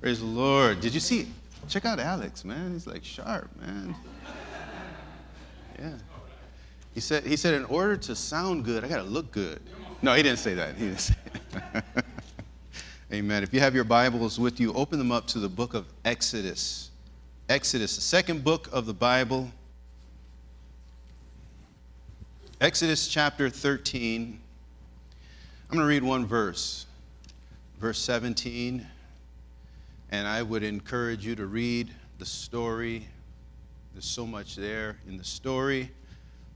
Praise the Lord. Did you see? Check out Alex, man. He's like sharp, man. Yeah. He said, he said, in order to sound good, I got to look good. No, he didn't say that. He didn't say Amen. If you have your Bibles with you, open them up to the book of Exodus. Exodus, the second book of the Bible. Exodus chapter 13. I'm going to read one verse, verse 17. And I would encourage you to read the story. There's so much there in the story.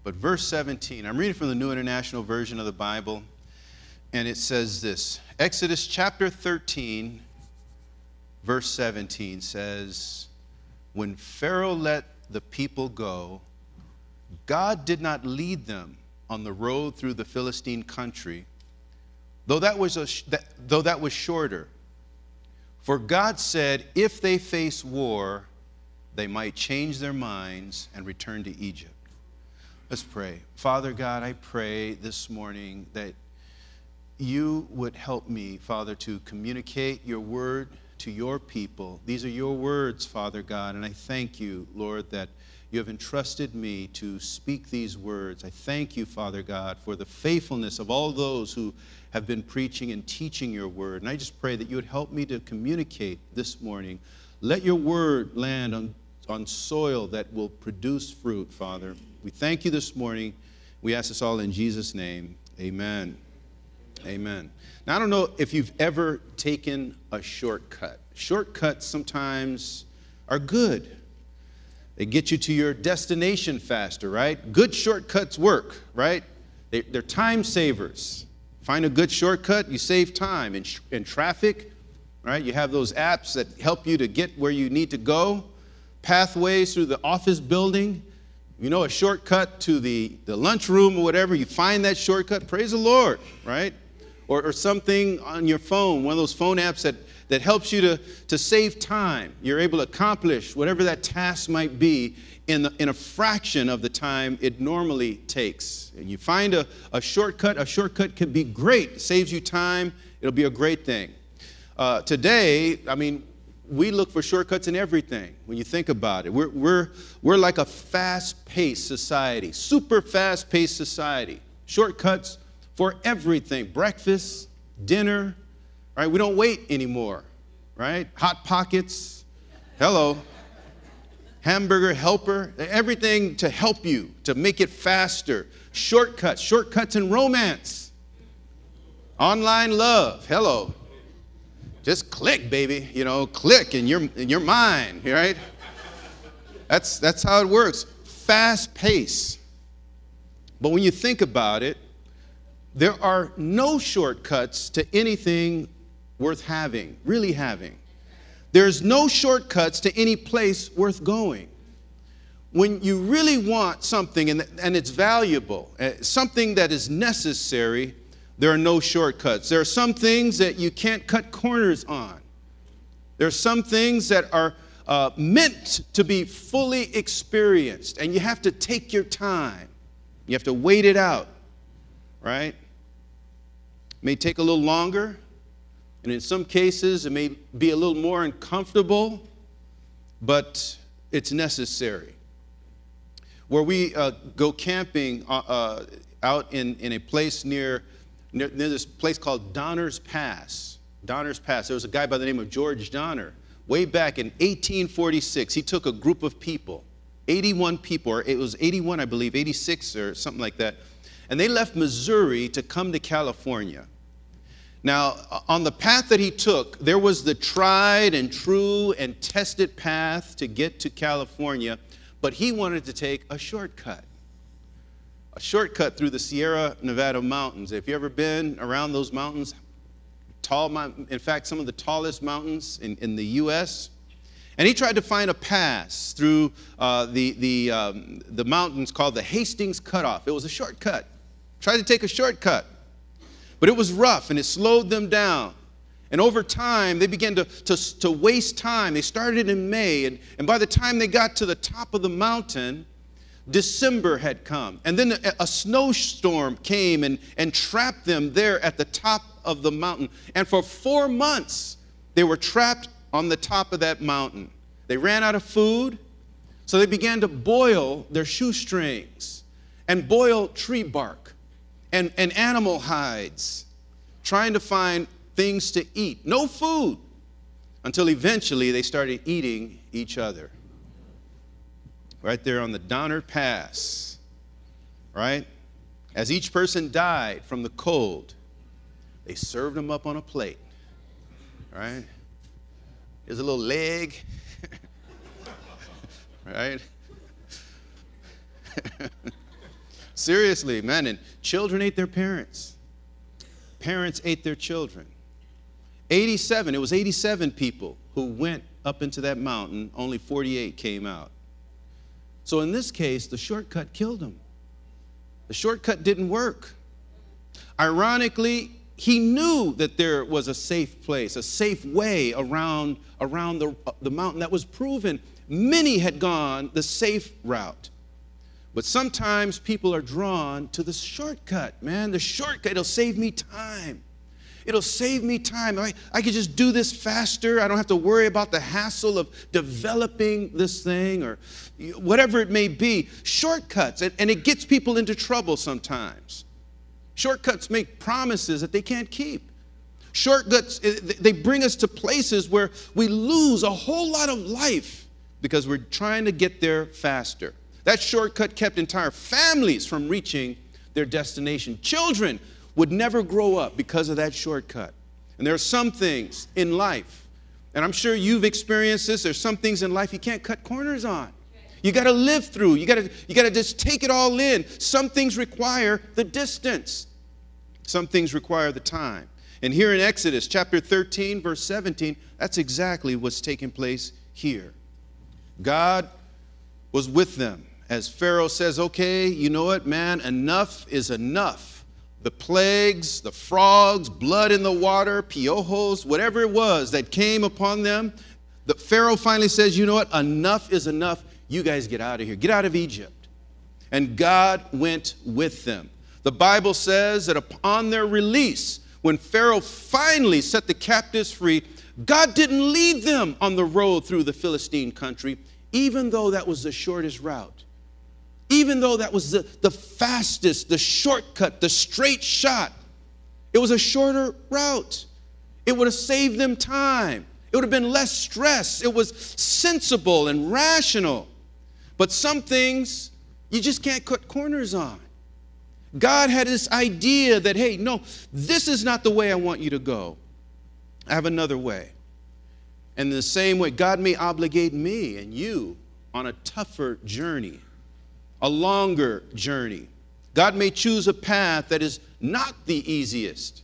But verse 17, I'm reading from the New International Version of the Bible, and it says this Exodus chapter 13, verse 17 says, When Pharaoh let the people go, God did not lead them on the road through the Philistine country, though that was, a, though that was shorter. For God said, if they face war, they might change their minds and return to Egypt. Let's pray. Father God, I pray this morning that you would help me, Father, to communicate your word to your people. These are your words, Father God, and I thank you, Lord, that you have entrusted me to speak these words. I thank you, Father God, for the faithfulness of all those who have been preaching and teaching your word. And I just pray that you would help me to communicate this morning. Let your word land on, on soil that will produce fruit, Father. We thank you this morning. We ask this all in Jesus' name. Amen. Amen. Now, I don't know if you've ever taken a shortcut. Shortcuts sometimes are good. They get you to your destination faster, right? Good shortcuts work, right? They, are time savers. Find a good shortcut, you save time. In, in traffic, right? You have those apps that help you to get where you need to go. Pathways through the office building. You know, a shortcut to the, the lunchroom or whatever, you find that shortcut, praise the Lord, right? Or, or something on your phone, one of those phone apps that, that helps you to, to save time. You're able to accomplish whatever that task might be in, the, in a fraction of the time it normally takes. And you find a, a shortcut, a shortcut can be great, it saves you time, it'll be a great thing. Uh, today, I mean, we look for shortcuts in everything when you think about it. We're, we're, we're like a fast paced society, super fast paced society. Shortcuts for everything breakfast, dinner, right? We don't wait anymore, right? Hot pockets, hello hamburger helper, everything to help you, to make it faster. Shortcuts, shortcuts in romance. Online love, hello. Just click, baby, you know, click in your, in your mind, right? That's, that's how it works. Fast pace. But when you think about it, there are no shortcuts to anything worth having, really having. There's no shortcuts to any place worth going. When you really want something and, and it's valuable, uh, something that is necessary, there are no shortcuts. There are some things that you can't cut corners on. There are some things that are uh, meant to be fully experienced, and you have to take your time. You have to wait it out, right? It may take a little longer, and in some cases, it may be a little more uncomfortable, but it's necessary. Where we uh, go camping uh, uh, out in, in a place near, near, near, this place called Donner's Pass. Donner's Pass. There was a guy by the name of George Donner. Way back in 1846, he took a group of people, 81 people, or it was 81, I believe, 86 or something like that, and they left Missouri to come to California. Now, on the path that he took, there was the tried and true and tested path to get to California, but he wanted to take a shortcut. A shortcut through the Sierra Nevada mountains. If you ever been around those mountains, tall, in fact, some of the tallest mountains in, in the U.S., and he tried to find a pass through uh, the, the, um, the mountains called the Hastings Cutoff. It was a shortcut. Tried to take a shortcut. But it was rough and it slowed them down. And over time, they began to, to, to waste time. They started in May, and, and by the time they got to the top of the mountain, December had come. And then a, a snowstorm came and, and trapped them there at the top of the mountain. And for four months, they were trapped on the top of that mountain. They ran out of food, so they began to boil their shoestrings and boil tree bark and, and animal hides, trying to find things to eat. No food until eventually they started eating each other. Right there on the Donner Pass, right? As each person died from the cold, they served them up on a plate, right? There's a little leg, right? Seriously, man, and children ate their parents. Parents ate their children. 87, it was 87 people who went up into that mountain, only 48 came out. So in this case, the shortcut killed him. The shortcut didn't work. Ironically, he knew that there was a safe place, a safe way around, around the, the mountain that was proven. Many had gone the safe route. But sometimes people are drawn to the shortcut, man. The shortcut, it'll save me time. It'll save me time. I, I could just do this faster. I don't have to worry about the hassle of developing this thing or whatever it may be. Shortcuts, and, and it gets people into trouble sometimes. Shortcuts make promises that they can't keep. Shortcuts, eh, they bring us to places where we lose a whole lot of life because we're trying to get there faster. That shortcut kept entire families from reaching their destination. Children would never grow up because of that shortcut. And there are some things in life, and I'm sure you've experienced this, there's some things in life you can't cut corners on. You got to live through. You got to you got to just take it all in. Some things require the distance. Some things require the time. And here in Exodus chapter 13 verse 17, that's exactly what's taking place here. God was with them as Pharaoh says, "Okay, you know what, man, enough is enough." the plagues, the frogs, blood in the water, piojos, whatever it was that came upon them, the Pharaoh finally says, You know what? Enough is enough. You guys get out of here. Get out of Egypt. And God went with them. The Bible says that upon their release, when Pharaoh finally set the captives free, God didn't lead them on the road through the Philistine country, even though that was the shortest route even though that was the, the fastest, the shortcut, the straight shot, it was a shorter route. It would have saved them time. It would have been less stress. It was sensible and rational. But some things you just can't cut corners on. God had this idea that, hey, no, this is not the way I want you to go. I have another way. And the same way, God may obligate me and you on a tougher journey a longer journey. God may choose a path that is not the easiest.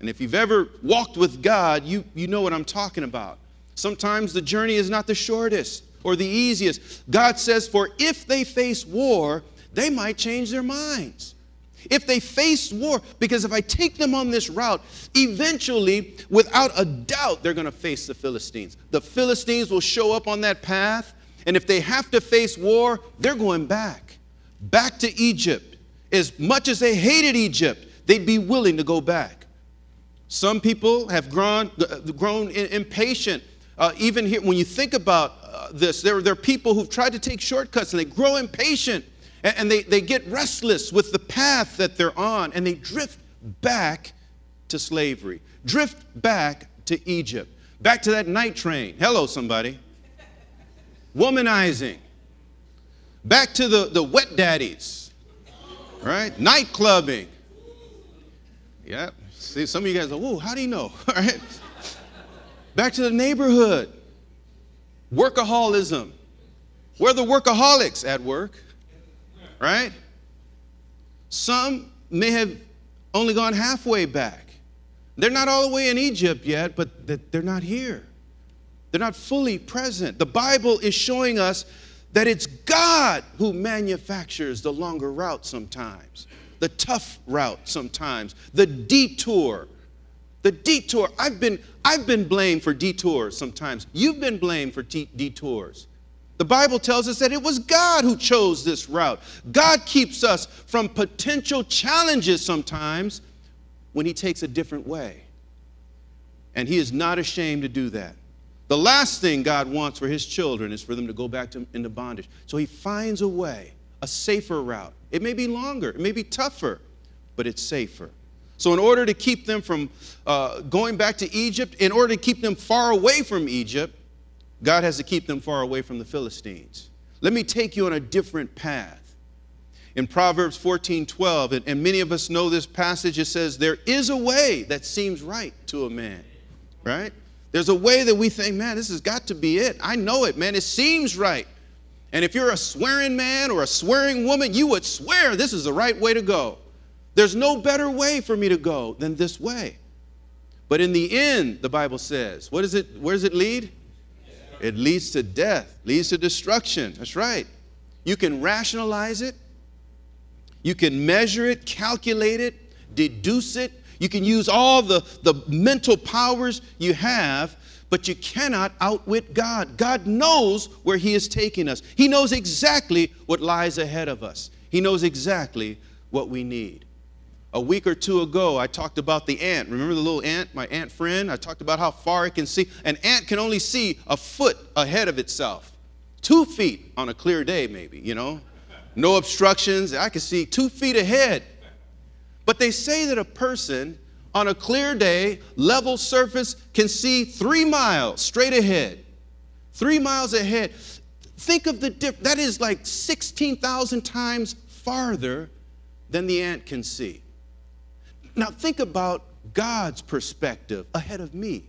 And if you've ever walked with God, you, you know what I'm talking about. Sometimes the journey is not the shortest or the easiest. God says, For if they face war, they might change their minds. If they face war, because if I take them on this route, eventually, without a doubt, they're going to face the Philistines. The Philistines will show up on that path, and if they have to face war, they're going back back to Egypt. As much as they hated Egypt, they'd be willing to go back. Some people have grown, uh, grown impatient. Uh, even here, when you think about uh, this, there, there are people who've tried to take shortcuts and they grow impatient and, and they, they get restless with the path that they're on and they drift back to slavery, drift back to Egypt, back to that night train. Hello, somebody. Womanizing Back to the, the wet daddies, right? Night clubbing. Yep. See, some of you guys are, whoa, how do you know? All right. Back to the neighborhood. Workaholism. Where are the workaholics at work? Right? Some may have only gone halfway back. They're not all the way in Egypt yet, but they're not here. They're not fully present. The Bible is showing us that it's God who manufactures the longer route sometimes, the tough route sometimes, the detour. The detour. I've been, I've been blamed for detours sometimes. You've been blamed for detours. The Bible tells us that it was God who chose this route. God keeps us from potential challenges sometimes when He takes a different way. And He is not ashamed to do that. The last thing God wants for his children is for them to go back to, into bondage. So he finds a way, a safer route. It may be longer, it may be tougher, but it's safer. So, in order to keep them from uh, going back to Egypt, in order to keep them far away from Egypt, God has to keep them far away from the Philistines. Let me take you on a different path. In Proverbs 14 12, and, and many of us know this passage, it says, There is a way that seems right to a man, right? There's a way that we think, man, this has got to be it. I know it, man. It seems right. And if you're a swearing man or a swearing woman, you would swear this is the right way to go. There's no better way for me to go than this way. But in the end, the Bible says, what is it? Where does it lead? It leads to death, leads to destruction. That's right. You can rationalize it, you can measure it, calculate it, deduce it. You can use all the, the mental powers you have, but you cannot outwit God. God knows where He is taking us, He knows exactly what lies ahead of us, He knows exactly what we need. A week or two ago, I talked about the ant. Remember the little ant, my ant friend? I talked about how far it can see. An ant can only see a foot ahead of itself, two feet on a clear day, maybe, you know? No obstructions. I can see two feet ahead. But they say that a person on a clear day, level surface, can see three miles straight ahead. Three miles ahead. Think of the dip. That is like 16,000 times farther than the ant can see. Now, think about God's perspective ahead of me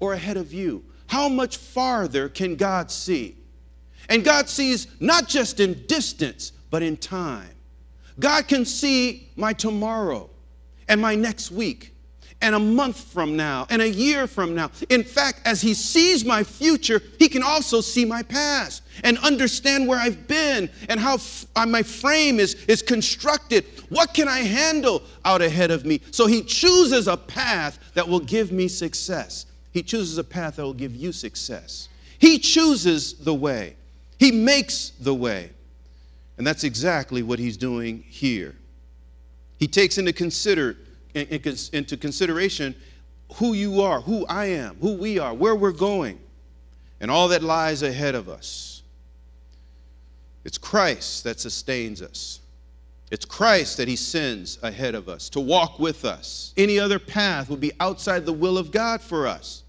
or ahead of you. How much farther can God see? And God sees not just in distance, but in time. God can see my tomorrow and my next week and a month from now and a year from now. In fact, as He sees my future, He can also see my past and understand where I've been and how f- uh, my frame is, is constructed. What can I handle out ahead of me? So He chooses a path that will give me success. He chooses a path that will give you success. He chooses the way, He makes the way. And that's exactly what He's doing here. He takes into consider into consideration who you are, who I am, who we are, where we're going, and all that lies ahead of us. It's Christ that sustains us. It's Christ that He sends ahead of us to walk with us. Any other path would be outside the will of God for us.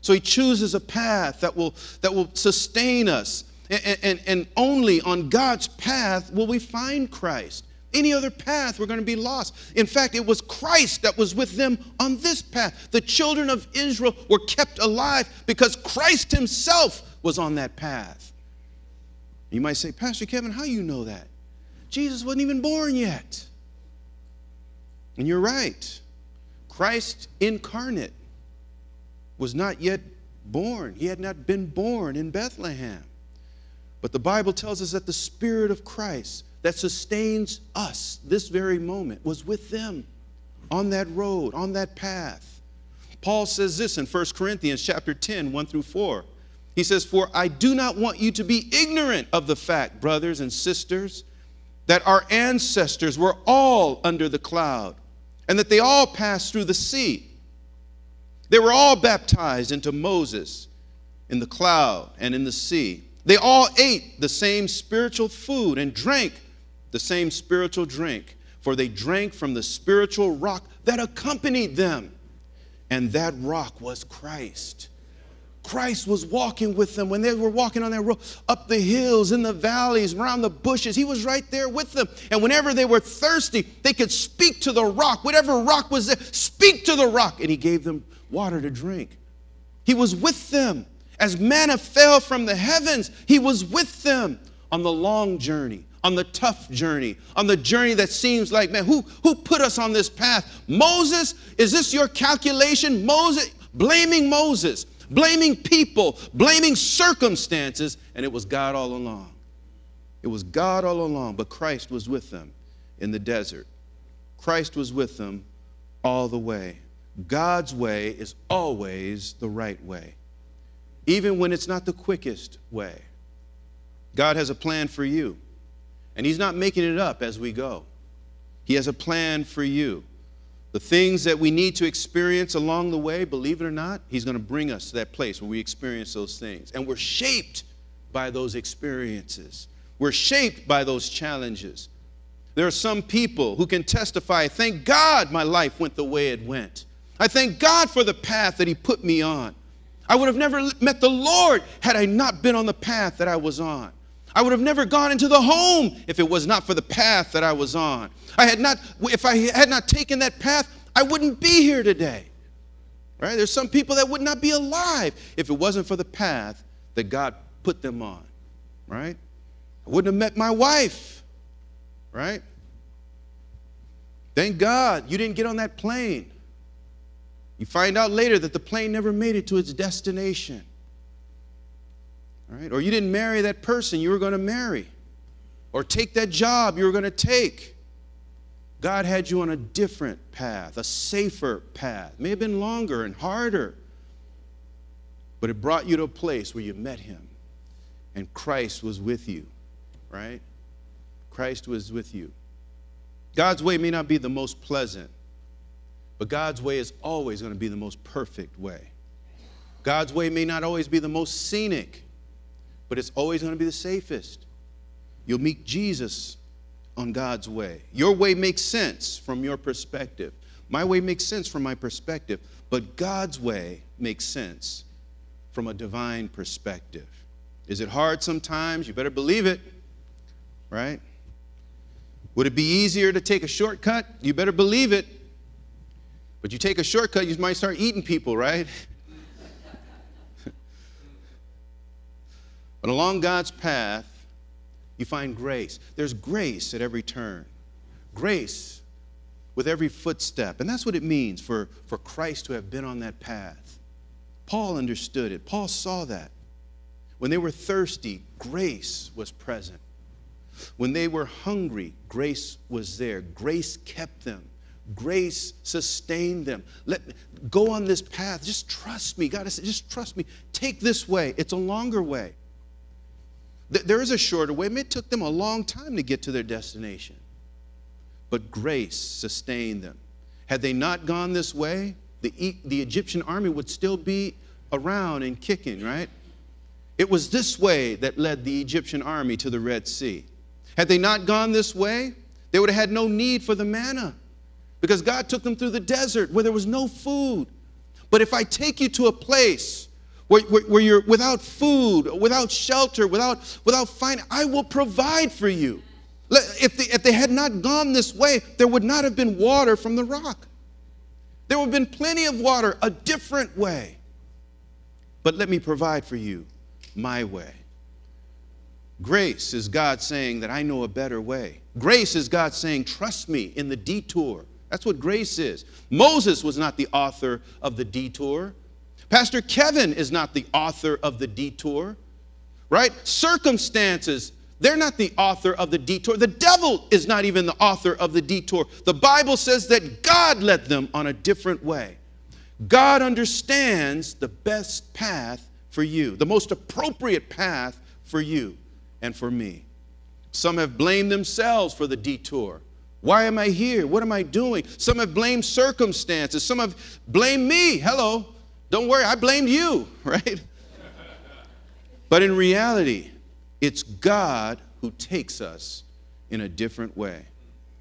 So He chooses a path that will, that will sustain us. And, and, and only on God's path will we find Christ. Any other path, we're going to be lost. In fact, it was Christ that was with them on this path. The children of Israel were kept alive because Christ Himself was on that path. You might say, Pastor Kevin, how you know that? Jesus wasn't even born yet. And you're right. Christ incarnate was not yet born. He had not been born in Bethlehem. But the Bible tells us that the Spirit of Christ that sustains us this very moment was with them on that road, on that path. Paul says this in 1 Corinthians chapter 10, 1 through 4. He says, For I do not want you to be ignorant of the fact, brothers and sisters, that our ancestors were all under the cloud, and that they all passed through the sea. They were all baptized into Moses in the cloud and in the sea. They all ate the same spiritual food and drank the same spiritual drink, for they drank from the spiritual rock that accompanied them. And that rock was Christ. Christ was walking with them when they were walking on that road up the hills, in the valleys, around the bushes. He was right there with them. And whenever they were thirsty, they could speak to the rock, whatever rock was there, speak to the rock. And He gave them water to drink. He was with them. As manna fell from the heavens, He was with them on the long journey, on the tough journey, on the journey that seems like, man, who, who put us on this path? Moses, is this your calculation? Moses, blaming Moses, blaming people, blaming circumstances, and it was God all along. It was God all along, but Christ was with them in the desert. Christ was with them all the way. God's way is always the right way, even when it's not the quickest way. God has a plan for you. And He's not making it up as we go. He has a plan for you. The things that we need to experience along the way, believe it or not, He's going to bring us to that place where we experience those things. And we're shaped by those experiences, we're shaped by those challenges. There are some people who can testify, thank God my life went the way it went. I thank God for the path that He put me on. I would have never met the Lord had I not been on the path that I was on. I would have never gone into the home if it was not for the path that I was on. I had not, if I had not taken that path, I wouldn't be here today. Right? There's some people that would not be alive if it wasn't for the path that God put them on. Right? I wouldn't have met my wife. Right? Thank God you didn't get on that plane. You find out later that the plane never made it to its destination. Right? Or you didn't marry that person you were going to marry, or take that job you were going to take. God had you on a different path, a safer path. It may have been longer and harder, but it brought you to a place where you met Him and Christ was with you, right? Christ was with you. God's way may not be the most pleasant, but God's way is always going to be the most perfect way. God's way may not always be the most scenic, but it's always going to be the safest. You'll meet Jesus on God's way. Your way makes sense from your perspective. My way makes sense from my perspective, but God's way makes sense from a divine perspective. Is it hard sometimes? You better believe it, right? Would it be easier to take a shortcut? You better believe it. But you take a shortcut, you might start eating people, right? But along God's path, you find grace. There's grace at every turn, grace with every footstep. And that's what it means for, for Christ to have been on that path. Paul understood it, Paul saw that. When they were thirsty, grace was present. When they were hungry, grace was there. Grace kept them. Grace sustained them. Let go on this path. Just trust me. God just trust me. Take this way. It's a longer way. There is a shorter way. It took them a long time to get to their destination. But grace sustained them. Had they not gone this way, the, the Egyptian army would still be around and kicking, right? It was this way that led the Egyptian army to the Red Sea. Had they not gone this way, they would have had no need for the manna because God took them through the desert where there was no food. But if I take you to a place where, where, where, you're without food, without shelter, without, without finding, I will provide for you. If they, if they had not gone this way, there would not have been water from the rock. There would have been plenty of water a different way. But let me provide for you my way. Grace is God saying that I know a better way. Grace is God saying, trust me in the detour. That's what grace is. Moses was not the author of the detour. Pastor Kevin is not the author of the detour, right? Circumstances, they're not the author of the detour. The devil is not even the author of the detour. The Bible says that God led them on a different way. God understands the best path for you, the most appropriate path for you and for me. Some have blamed themselves for the detour. Why am I here? What am I doing? Some have blamed circumstances. Some have blamed me. Hello. Don't worry, I blamed you, right? but in reality, it's God who takes us in a different way.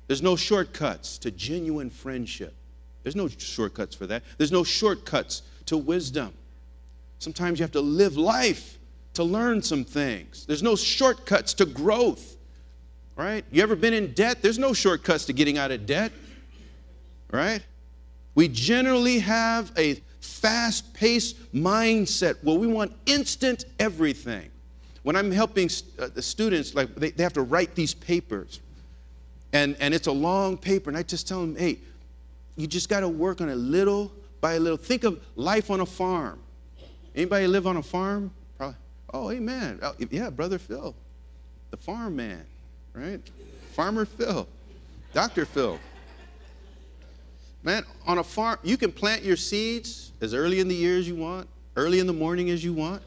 There's no shortcuts to genuine friendship. There's no shortcuts for that. There's no shortcuts to wisdom. Sometimes you have to live life to learn some things. There's no shortcuts to growth, right? You ever been in debt? There's no shortcuts to getting out of debt, right? We generally have a fast paced mindset where we want instant everything. When I'm helping uh, the students, like they, they have to write these papers, and, and it's a long paper, and I just tell them, hey, you just got to work on it little by little. Think of life on a farm. Anybody live on a farm? Probably. Oh, amen. Oh, yeah, brother Phil, the farm man, right? Farmer Phil, Dr. Phil. Man, on a farm, you can plant your seeds as early in the year as you want, early in the morning as you want,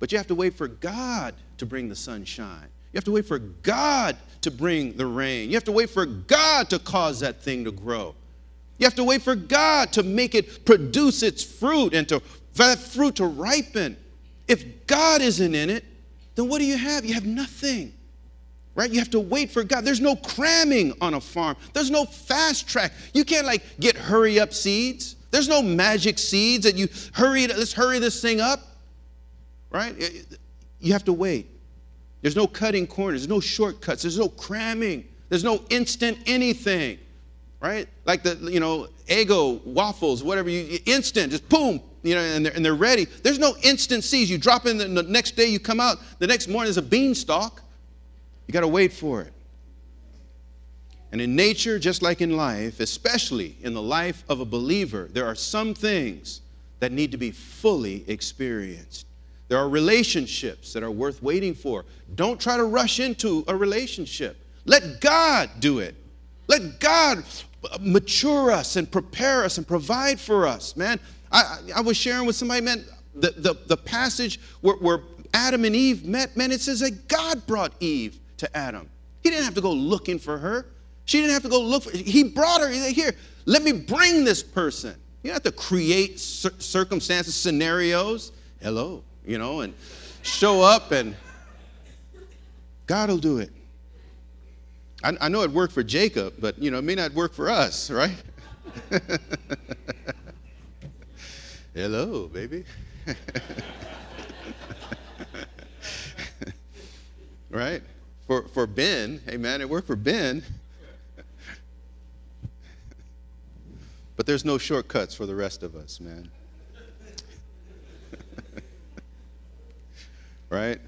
but you have to wait for God to bring the sunshine. You have to wait for God to bring the rain. You have to wait for God to cause that thing to grow. You have to wait for God to make it produce its fruit and to, for that fruit to ripen. If God isn't in it, then what do you have? You have nothing. Right? You have to wait for God. There's no cramming on a farm. There's no fast track. You can't like get hurry up seeds. There's no magic seeds that you hurry, let's hurry this thing up. Right? You have to wait. There's no cutting corners, there's no shortcuts, there's no cramming, there's no instant anything right? Like the, you know, Eggo, waffles, whatever, you instant, just boom, you know, and they're, and they're ready. There's no instant seeds. You drop in, the, the next day you come out, the next morning there's a beanstalk. You got to wait for it. And in nature, just like in life, especially in the life of a believer, there are some things that need to be fully experienced. There are relationships that are worth waiting for. Don't try to rush into a relationship. Let God do it. Let God uh, mature us and prepare us and provide for us, man. I, I was sharing with somebody, man, the, the, the passage where, where Adam and Eve met, man, it says that God brought Eve to Adam. He didn't have to go looking for her. She didn't have to go look for He brought her. He said, here, let me bring this person. You don't have to create circumstances, scenarios. Hello, you know, and show up and God will do it. I, I know it worked for Jacob, but you know, it may not work for us, right? Hello, baby. right? For, for Ben, hey man, it worked for Ben. but there's no shortcuts for the rest of us, man. right?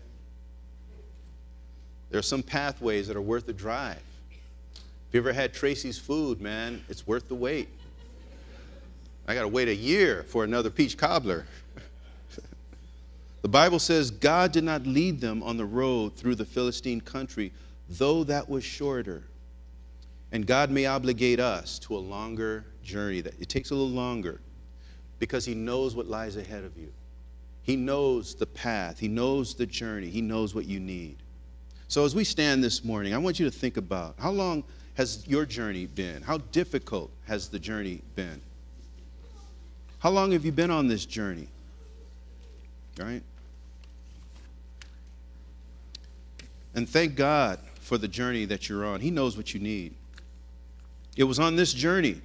There are some pathways that are worth the drive. If you ever had Tracy's food, man, it's worth the wait. I got to wait a year for another peach cobbler. The Bible says God did not lead them on the road through the Philistine country, though that was shorter. And God may obligate us to a longer journey. That it takes a little longer because He knows what lies ahead of you. He knows the path. He knows the journey. He knows what you need. So, as we stand this morning, I want you to think about how long has your journey been? How difficult has the journey been? How long have you been on this journey? Right? And thank God for the journey that you're on. He knows what you need. It was on this journey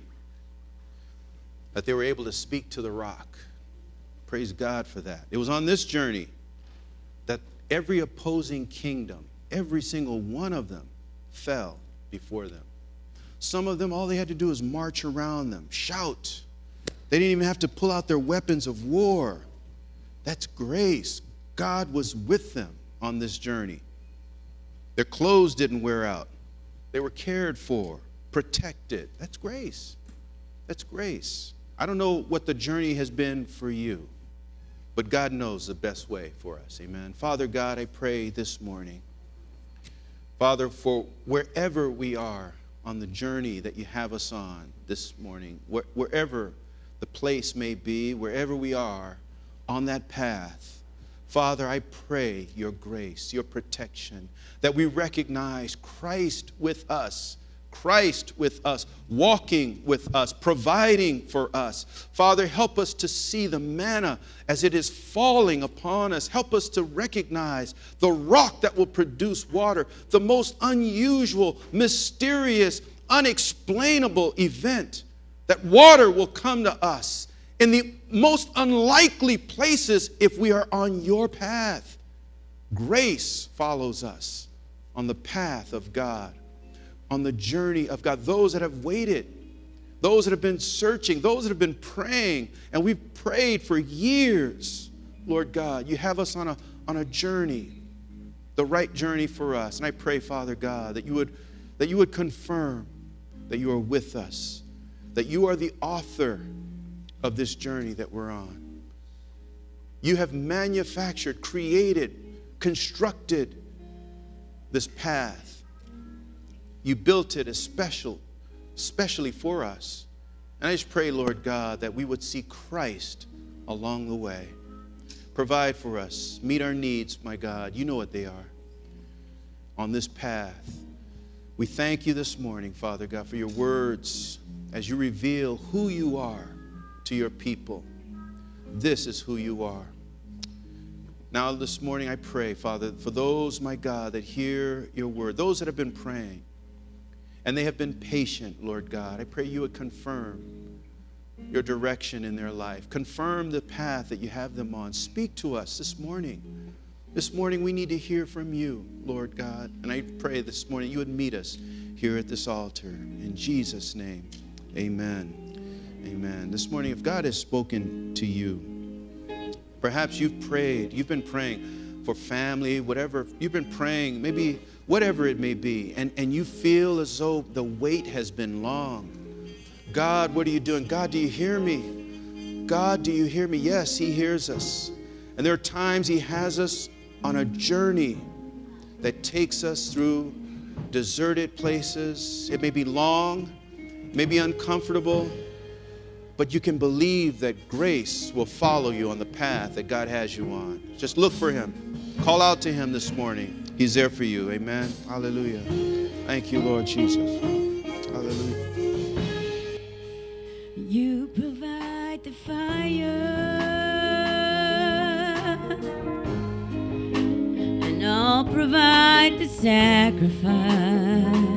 that they were able to speak to the rock. Praise God for that. It was on this journey that every opposing kingdom every single one of them fell before them. Some of them, all they had to do was march around them, shout. They didn't even have to pull out their weapons of war. That's grace. God was with them on this journey. Their clothes didn't wear out, they were cared for, protected. That's grace. That's grace. I don't know what the journey has been for you, but God knows the best way for us. Amen. Father God, I pray this morning Father, for wherever we are on the journey that you have us on this morning, wherever the place may be, wherever we are on that path, Father, I pray your grace, your protection, that we recognize Christ with us Christ with us, walking with us, providing for us. Father, help us to see the manna as it is falling upon us. Help us to recognize the rock that will produce water, the most unusual, mysterious, unexplainable event that water will come to us in the most unlikely places if we are on your path. Grace follows us on the path of God on the journey of God, those that have waited, those that have been searching, those that have been praying, and we've prayed for years. Lord God, you have us on a, on a journey, the right journey for us. And I pray, Father God, that you would, that you would confirm that you are with us, that you are the author of this journey that we're on. You have manufactured, created, constructed this path you built it as special, specially for us. And I just pray, Lord God, that we would see Christ along the way. Provide for us, meet our needs, my God. You know what they are on this path. We thank you this morning, Father God, for your words as you reveal who you are to your people. This is who you are. Now, this morning, I pray, Father, for those, my God, that hear your word, those that have been praying, and they have been patient, Lord God. I pray you would confirm your direction in their life, confirm the path that you have them on. Speak to us this morning. This morning, we need to hear from you, Lord God. And I pray this morning you would meet us here at this altar. In Jesus' name, amen. Amen. This morning, if God has spoken to you, perhaps you've prayed, you've been praying for family, whatever, you've been praying, maybe whatever it may be, and, and you feel as though the wait has been long. God, what are you doing? God, do you hear me? God, do you hear me? Yes, He hears us. And there are times He has us on a journey that takes us through deserted places. It may be long, may be uncomfortable, but you can believe that grace will follow you on the path that God has you on. Just look for Him. Call out to Him this morning. He's there for you. Amen. Hallelujah. Thank you, Lord Jesus. Hallelujah. You provide the fire. And I'll provide the sacrifice.